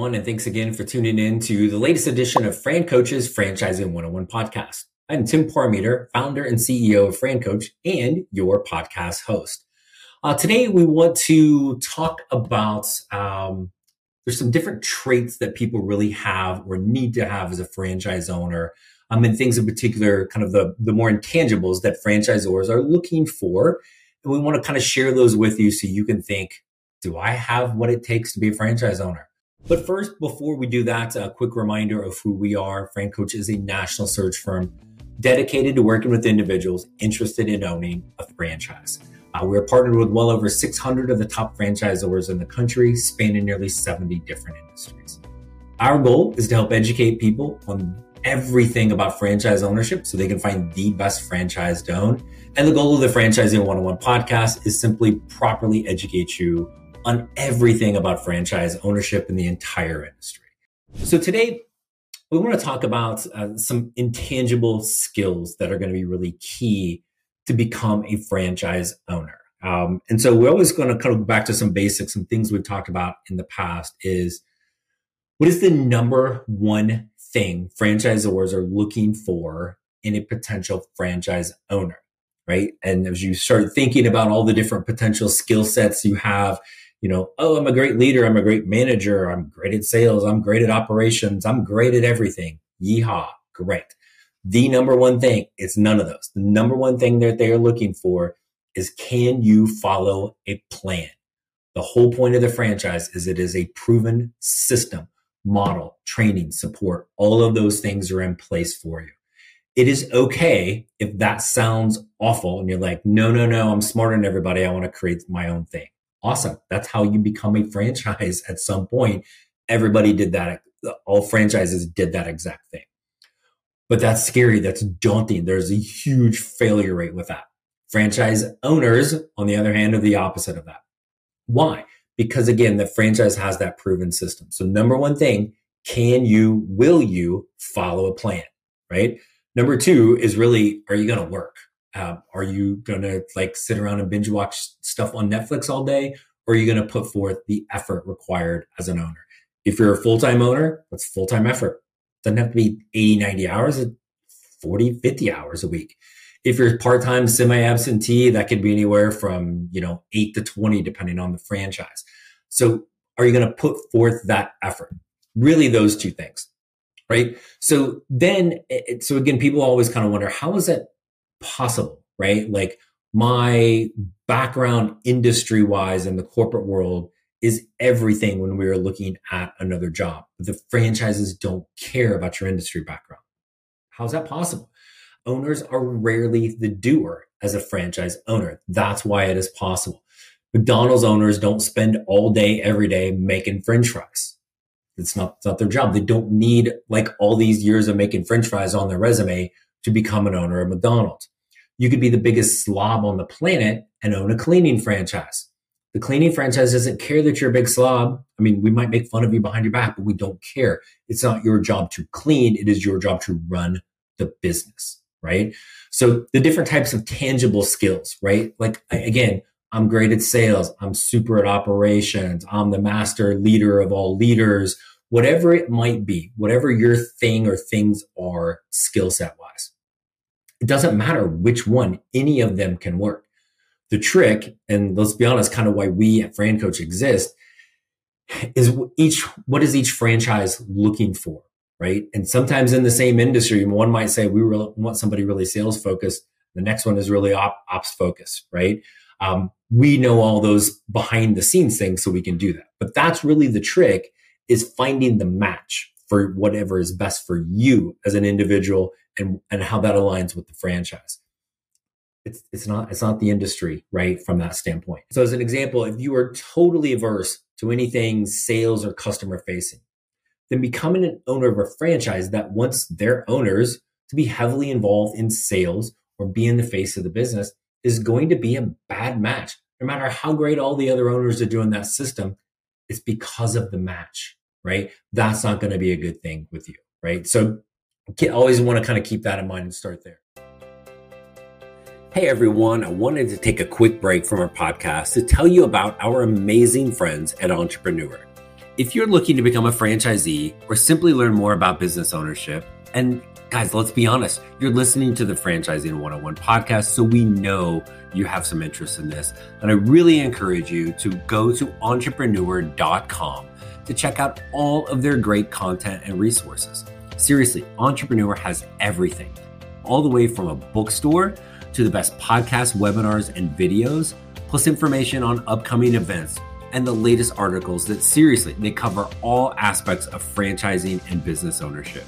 everyone, and thanks again for tuning in to the latest edition of FranCoach's Franchising 101 podcast. I'm Tim Parmeter, founder and CEO of FranCoach and your podcast host. Uh, today, we want to talk about um, there's some different traits that people really have or need to have as a franchise owner, um, and things in particular, kind of the, the more intangibles that franchisors are looking for. And we want to kind of share those with you so you can think, do I have what it takes to be a franchise owner? But first, before we do that, a quick reminder of who we are. FranCoach is a national search firm dedicated to working with individuals interested in owning a franchise. Uh, we're partnered with well over 600 of the top franchisors in the country, spanning nearly 70 different industries. Our goal is to help educate people on everything about franchise ownership so they can find the best franchise to own. And the goal of the Franchising 101 podcast is simply properly educate you on everything about franchise ownership in the entire industry. So today, we want to talk about uh, some intangible skills that are going to be really key to become a franchise owner. Um, and so we're always going to kind of go back to some basics, some things we've talked about in the past is what is the number one thing franchisors are looking for in a potential franchise owner, right? And as you start thinking about all the different potential skill sets you have, you know, oh, I'm a great leader. I'm a great manager. I'm great at sales. I'm great at operations. I'm great at everything. Yeehaw. Great. The number one thing is none of those. The number one thing that they are looking for is can you follow a plan? The whole point of the franchise is it is a proven system, model, training, support. All of those things are in place for you. It is okay if that sounds awful and you're like, no, no, no, I'm smarter than everybody. I want to create my own thing. Awesome. That's how you become a franchise at some point. Everybody did that. All franchises did that exact thing. But that's scary. That's daunting. There's a huge failure rate with that. Franchise owners, on the other hand, are the opposite of that. Why? Because again, the franchise has that proven system. So number one thing, can you, will you follow a plan? Right? Number two is really, are you going to work? Uh, are you going to like sit around and binge watch stuff on Netflix all day? Or are you going to put forth the effort required as an owner? If you're a full time owner, that's full time effort. Doesn't have to be 80, 90 hours, 40, 50 hours a week. If you're part time, semi absentee, that could be anywhere from, you know, eight to 20, depending on the franchise. So are you going to put forth that effort? Really, those two things right? So then, so again, people always kind of wonder how is that possible, right? Like my background industry wise in the corporate world is everything when we are looking at another job. The franchises don't care about your industry background. How's that possible? Owners are rarely the doer as a franchise owner. That's why it is possible. McDonald's owners don't spend all day, every day making french fries. It's not, it's not their job. They don't need like all these years of making french fries on their resume to become an owner of McDonald's. You could be the biggest slob on the planet and own a cleaning franchise. The cleaning franchise doesn't care that you're a big slob. I mean, we might make fun of you behind your back, but we don't care. It's not your job to clean. It is your job to run the business, right? So the different types of tangible skills, right? Like again, I'm great at sales. I'm super at operations. I'm the master leader of all leaders, whatever it might be, whatever your thing or things are skill set wise. It doesn't matter which one, any of them can work. The trick, and let's be honest, kind of why we at FranCoach exist, is each what is each franchise looking for, right? And sometimes in the same industry, one might say we really want somebody really sales focused. The next one is really op, ops focused, right? Um, we know all those behind the scenes things, so we can do that. But that's really the trick: is finding the match for whatever is best for you as an individual and, and how that aligns with the franchise. It's, it's not, it's not the industry, right? From that standpoint. So as an example, if you are totally averse to anything sales or customer facing, then becoming an owner of a franchise that wants their owners to be heavily involved in sales or be in the face of the business is going to be a bad match. No matter how great all the other owners are doing that system, it's because of the match, right? That's not going to be a good thing with you, right? So always want to kind of keep that in mind and start there. Hey everyone, I wanted to take a quick break from our podcast to tell you about our amazing friends at Entrepreneur. If you're looking to become a franchisee or simply learn more about business ownership, and guys, let's be honest, you're listening to the Franchising 101 podcast, so we know you have some interest in this. And I really encourage you to go to entrepreneur.com to check out all of their great content and resources. Seriously, Entrepreneur has everything, all the way from a bookstore to the best podcasts, webinars, and videos, plus information on upcoming events and the latest articles that seriously they cover all aspects of franchising and business ownership.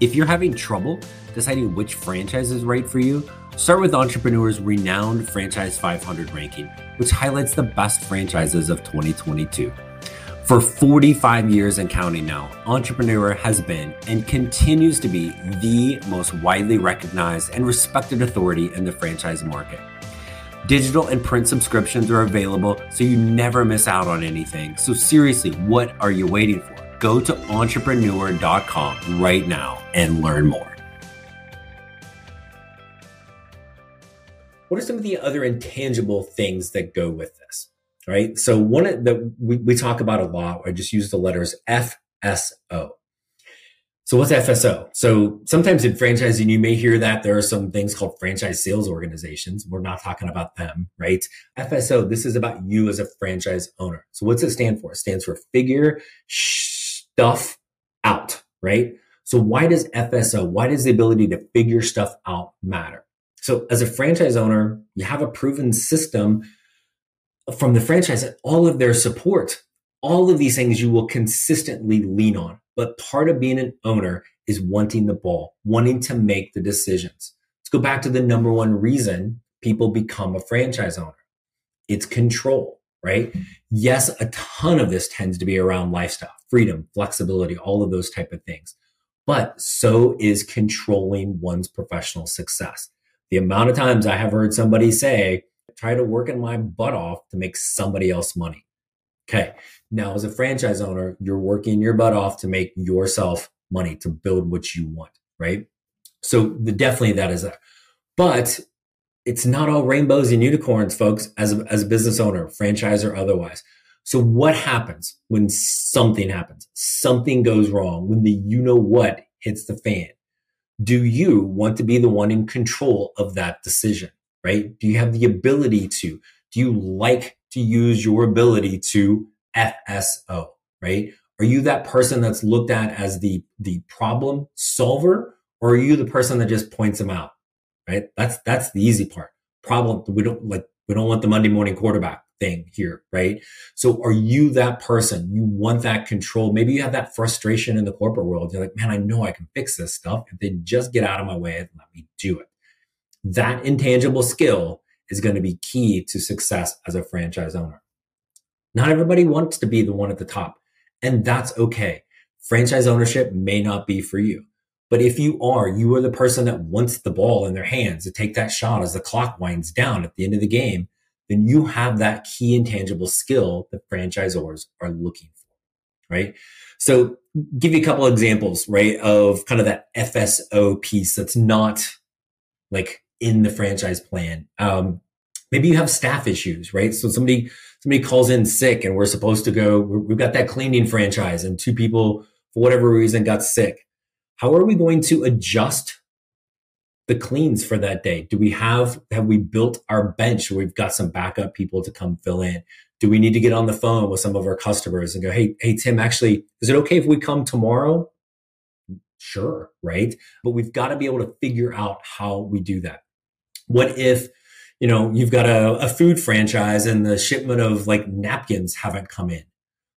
If you're having trouble deciding which franchise is right for you, start with Entrepreneur's renowned Franchise 500 ranking, which highlights the best franchises of 2022. For 45 years and counting now, Entrepreneur has been and continues to be the most widely recognized and respected authority in the franchise market. Digital and print subscriptions are available so you never miss out on anything. So, seriously, what are you waiting for? Go to entrepreneur.com right now and learn more. What are some of the other intangible things that go with this? Right. So one that we, we talk about a lot, I just use the letters FSO. So what's FSO? So sometimes in franchising, you may hear that there are some things called franchise sales organizations. We're not talking about them, right? FSO, this is about you as a franchise owner. So what's it stand for? It stands for figure stuff out, right? So why does FSO, why does the ability to figure stuff out matter? So as a franchise owner, you have a proven system from the franchise that all of their support, all of these things you will consistently lean on. But part of being an owner is wanting the ball, wanting to make the decisions. Let's go back to the number one reason people become a franchise owner. It's control, right? Yes, a ton of this tends to be around lifestyle, freedom, flexibility, all of those type of things. But so is controlling one's professional success. The amount of times I have heard somebody say, try to work in my butt off to make somebody else money. Okay. Now, as a franchise owner, you're working your butt off to make yourself money, to build what you want, right? So the, definitely that is there. But it's not all rainbows and unicorns, folks, as a, as a business owner, franchise or otherwise. So what happens when something happens? Something goes wrong when the you know what hits the fan. Do you want to be the one in control of that decision, right? Do you have the ability to? Do you like to use your ability to FSO, right? Are you that person that's looked at as the, the problem solver or are you the person that just points them out, right? That's, that's the easy part. Problem. We don't like, we don't want the Monday morning quarterback thing here, right? So are you that person? You want that control. Maybe you have that frustration in the corporate world. You're like, man, I know I can fix this stuff. If they just get out of my way and let me do it. That intangible skill is going to be key to success as a franchise owner. Not everybody wants to be the one at the top, and that's okay. Franchise ownership may not be for you. But if you are, you are the person that wants the ball in their hands to take that shot as the clock winds down at the end of the game, then you have that key intangible skill that franchisors are looking for, right? So give you a couple examples, right, of kind of that FSO piece that's not like in the franchise plan. Um, maybe you have staff issues, right? So somebody somebody calls in sick, and we're supposed to go. We've got that cleaning franchise, and two people for whatever reason got sick. How are we going to adjust the cleans for that day? Do we have have we built our bench? We've got some backup people to come fill in. Do we need to get on the phone with some of our customers and go, hey, hey Tim, actually, is it okay if we come tomorrow? Sure, right? But we've got to be able to figure out how we do that. What if, you know, you've got a, a food franchise and the shipment of like napkins haven't come in?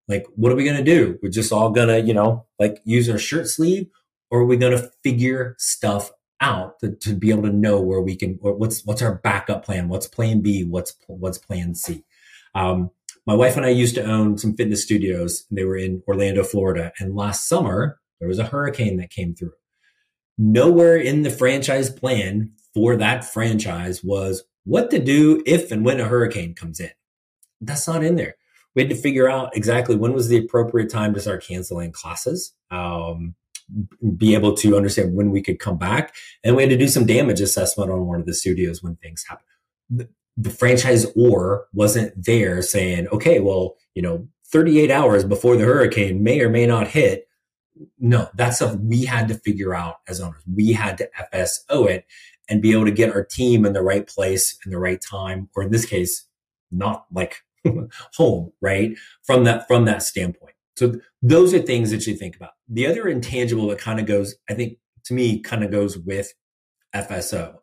Like, what are we going to do? We're just all going to, you know, like use our shirt sleeve or are we going to figure stuff out to, to be able to know where we can, what's, what's our backup plan? What's plan B? What's, what's plan C? Um, my wife and I used to own some fitness studios. And they were in Orlando, Florida. And last summer, there was a hurricane that came through. Nowhere in the franchise plan for that franchise was what to do if and when a hurricane comes in. That's not in there. We had to figure out exactly when was the appropriate time to start canceling classes, um, be able to understand when we could come back. And we had to do some damage assessment on one of the studios when things happen. The, the franchise or wasn't there saying, okay, well, you know, 38 hours before the hurricane may or may not hit. No, that's stuff we had to figure out as owners. We had to FSO it and be able to get our team in the right place in the right time, or in this case, not like home, right? From that, from that standpoint. So those are things that you think about. The other intangible that kind of goes, I think to me, kind of goes with FSO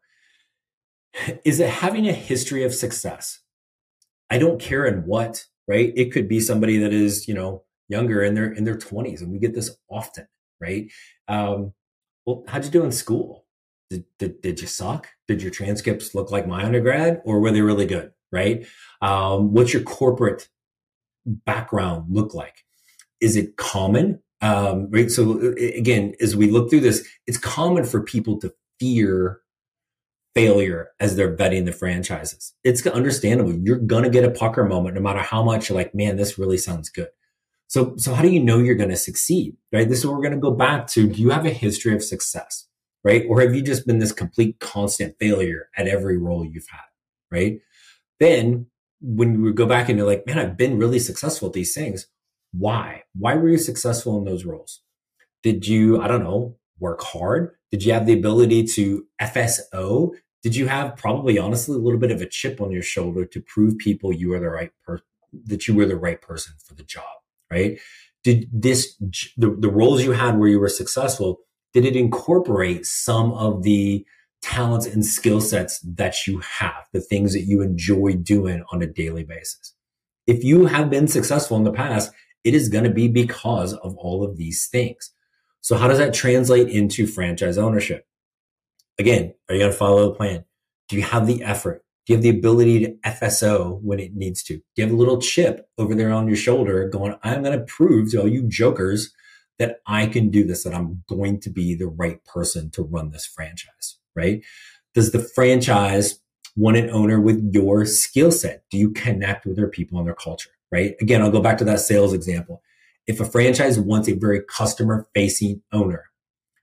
is it having a history of success. I don't care in what, right? It could be somebody that is, you know, younger in their in their 20s, and we get this often, right? Um, well, how'd you do in school? Did, did, did you suck? Did your transcripts look like my undergrad, or were they really good? Right? Um, what's your corporate background look like? Is it common? Um, right. So again, as we look through this, it's common for people to fear failure as they're vetting the franchises. It's understandable. You're going to get a pucker moment no matter how much you're like, man, this really sounds good. So, so how do you know you're going to succeed? Right. This is what we're going to go back to. Do you have a history of success? Right. Or have you just been this complete constant failure at every role you've had? Right. Then when we go back and you're like, man, I've been really successful at these things. Why? Why were you successful in those roles? Did you, I don't know, work hard? Did you have the ability to FSO? Did you have probably honestly a little bit of a chip on your shoulder to prove people you are the right person, that you were the right person for the job, right? Did this, the, the roles you had where you were successful, did it incorporate some of the talents and skill sets that you have, the things that you enjoy doing on a daily basis? If you have been successful in the past, it is going to be because of all of these things. So how does that translate into franchise ownership? Again, are you going to follow the plan? Do you have the effort? Do you have the ability to FSO when it needs to? Do you have a little chip over there on your shoulder going, I'm going to prove to all you jokers that I can do this, that I'm going to be the right person to run this franchise, right? Does the franchise want an owner with your skill set? Do you connect with their people and their culture, right? Again, I'll go back to that sales example if a franchise wants a very customer facing owner,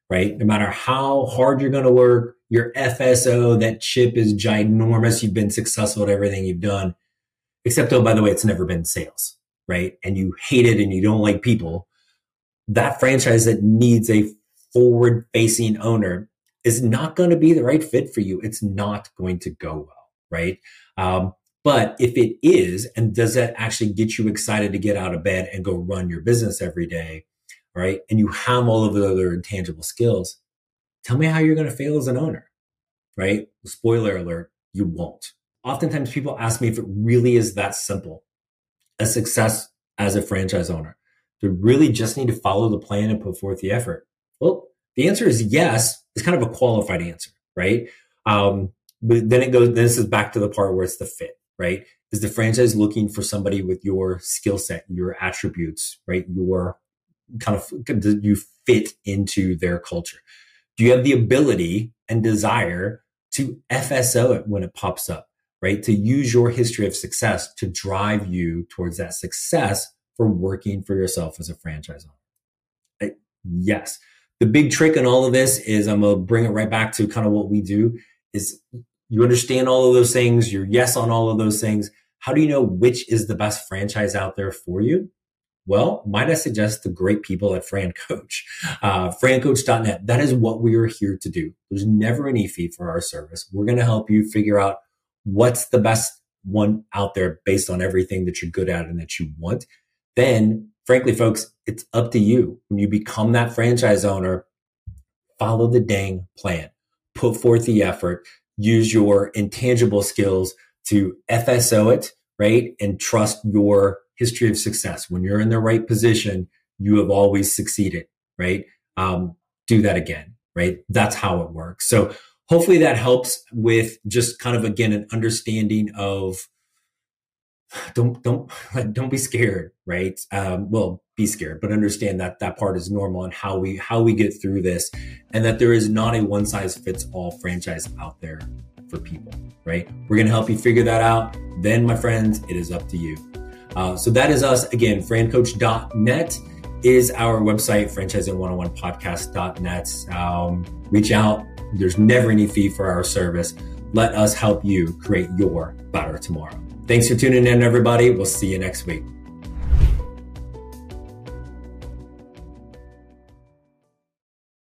right? No matter how hard you're going to work, your FSO, that chip is ginormous. You've been successful at everything you've done, except, oh, by the way, it's never been sales, right? And you hate it and you don't like people. That franchise that needs a forward facing owner is not going to be the right fit for you. It's not going to go well, right? Um, but if it is, and does that actually get you excited to get out of bed and go run your business every day? Right. And you have all of the other intangible skills. Tell me how you're going to fail as an owner. Right. Spoiler alert, you won't. Oftentimes people ask me if it really is that simple. A success as a franchise owner. Do really just need to follow the plan and put forth the effort? Well, the answer is yes. It's kind of a qualified answer, right? Um, but then it goes, this is back to the part where it's the fit right? Is the franchise looking for somebody with your skill set, your attributes, right? Your kind of, you fit into their culture? Do you have the ability and desire to FSO it when it pops up, right? To use your history of success to drive you towards that success for working for yourself as a franchise owner. Yes. The big trick in all of this is I'm going to bring it right back to kind of what we do is you understand all of those things, you're yes on all of those things. How do you know which is the best franchise out there for you? Well, might I suggest the great people at Fran Coach, uh, francoach.net. That is what we are here to do. There's never any fee for our service. We're going to help you figure out what's the best one out there based on everything that you're good at and that you want. Then, frankly, folks, it's up to you. When you become that franchise owner, follow the dang plan, put forth the effort, use your intangible skills to FSO it, right? And trust your history of success. When you're in the right position, you have always succeeded, right? Um, do that again, right? That's how it works. So hopefully that helps with just kind of again an understanding of don't don't don't be scared right? Um, well be scared but understand that that part is normal and how we how we get through this and that there is not a one size fits all franchise out there for people right? We're going to help you figure that out. Then my friends it is up to you. Uh, so that is us. Again francoach.net is our website franchising101podcast.net um, reach out. There's never any fee for our service. Let us help you create your better tomorrow Thanks for tuning in, everybody. We'll see you next week.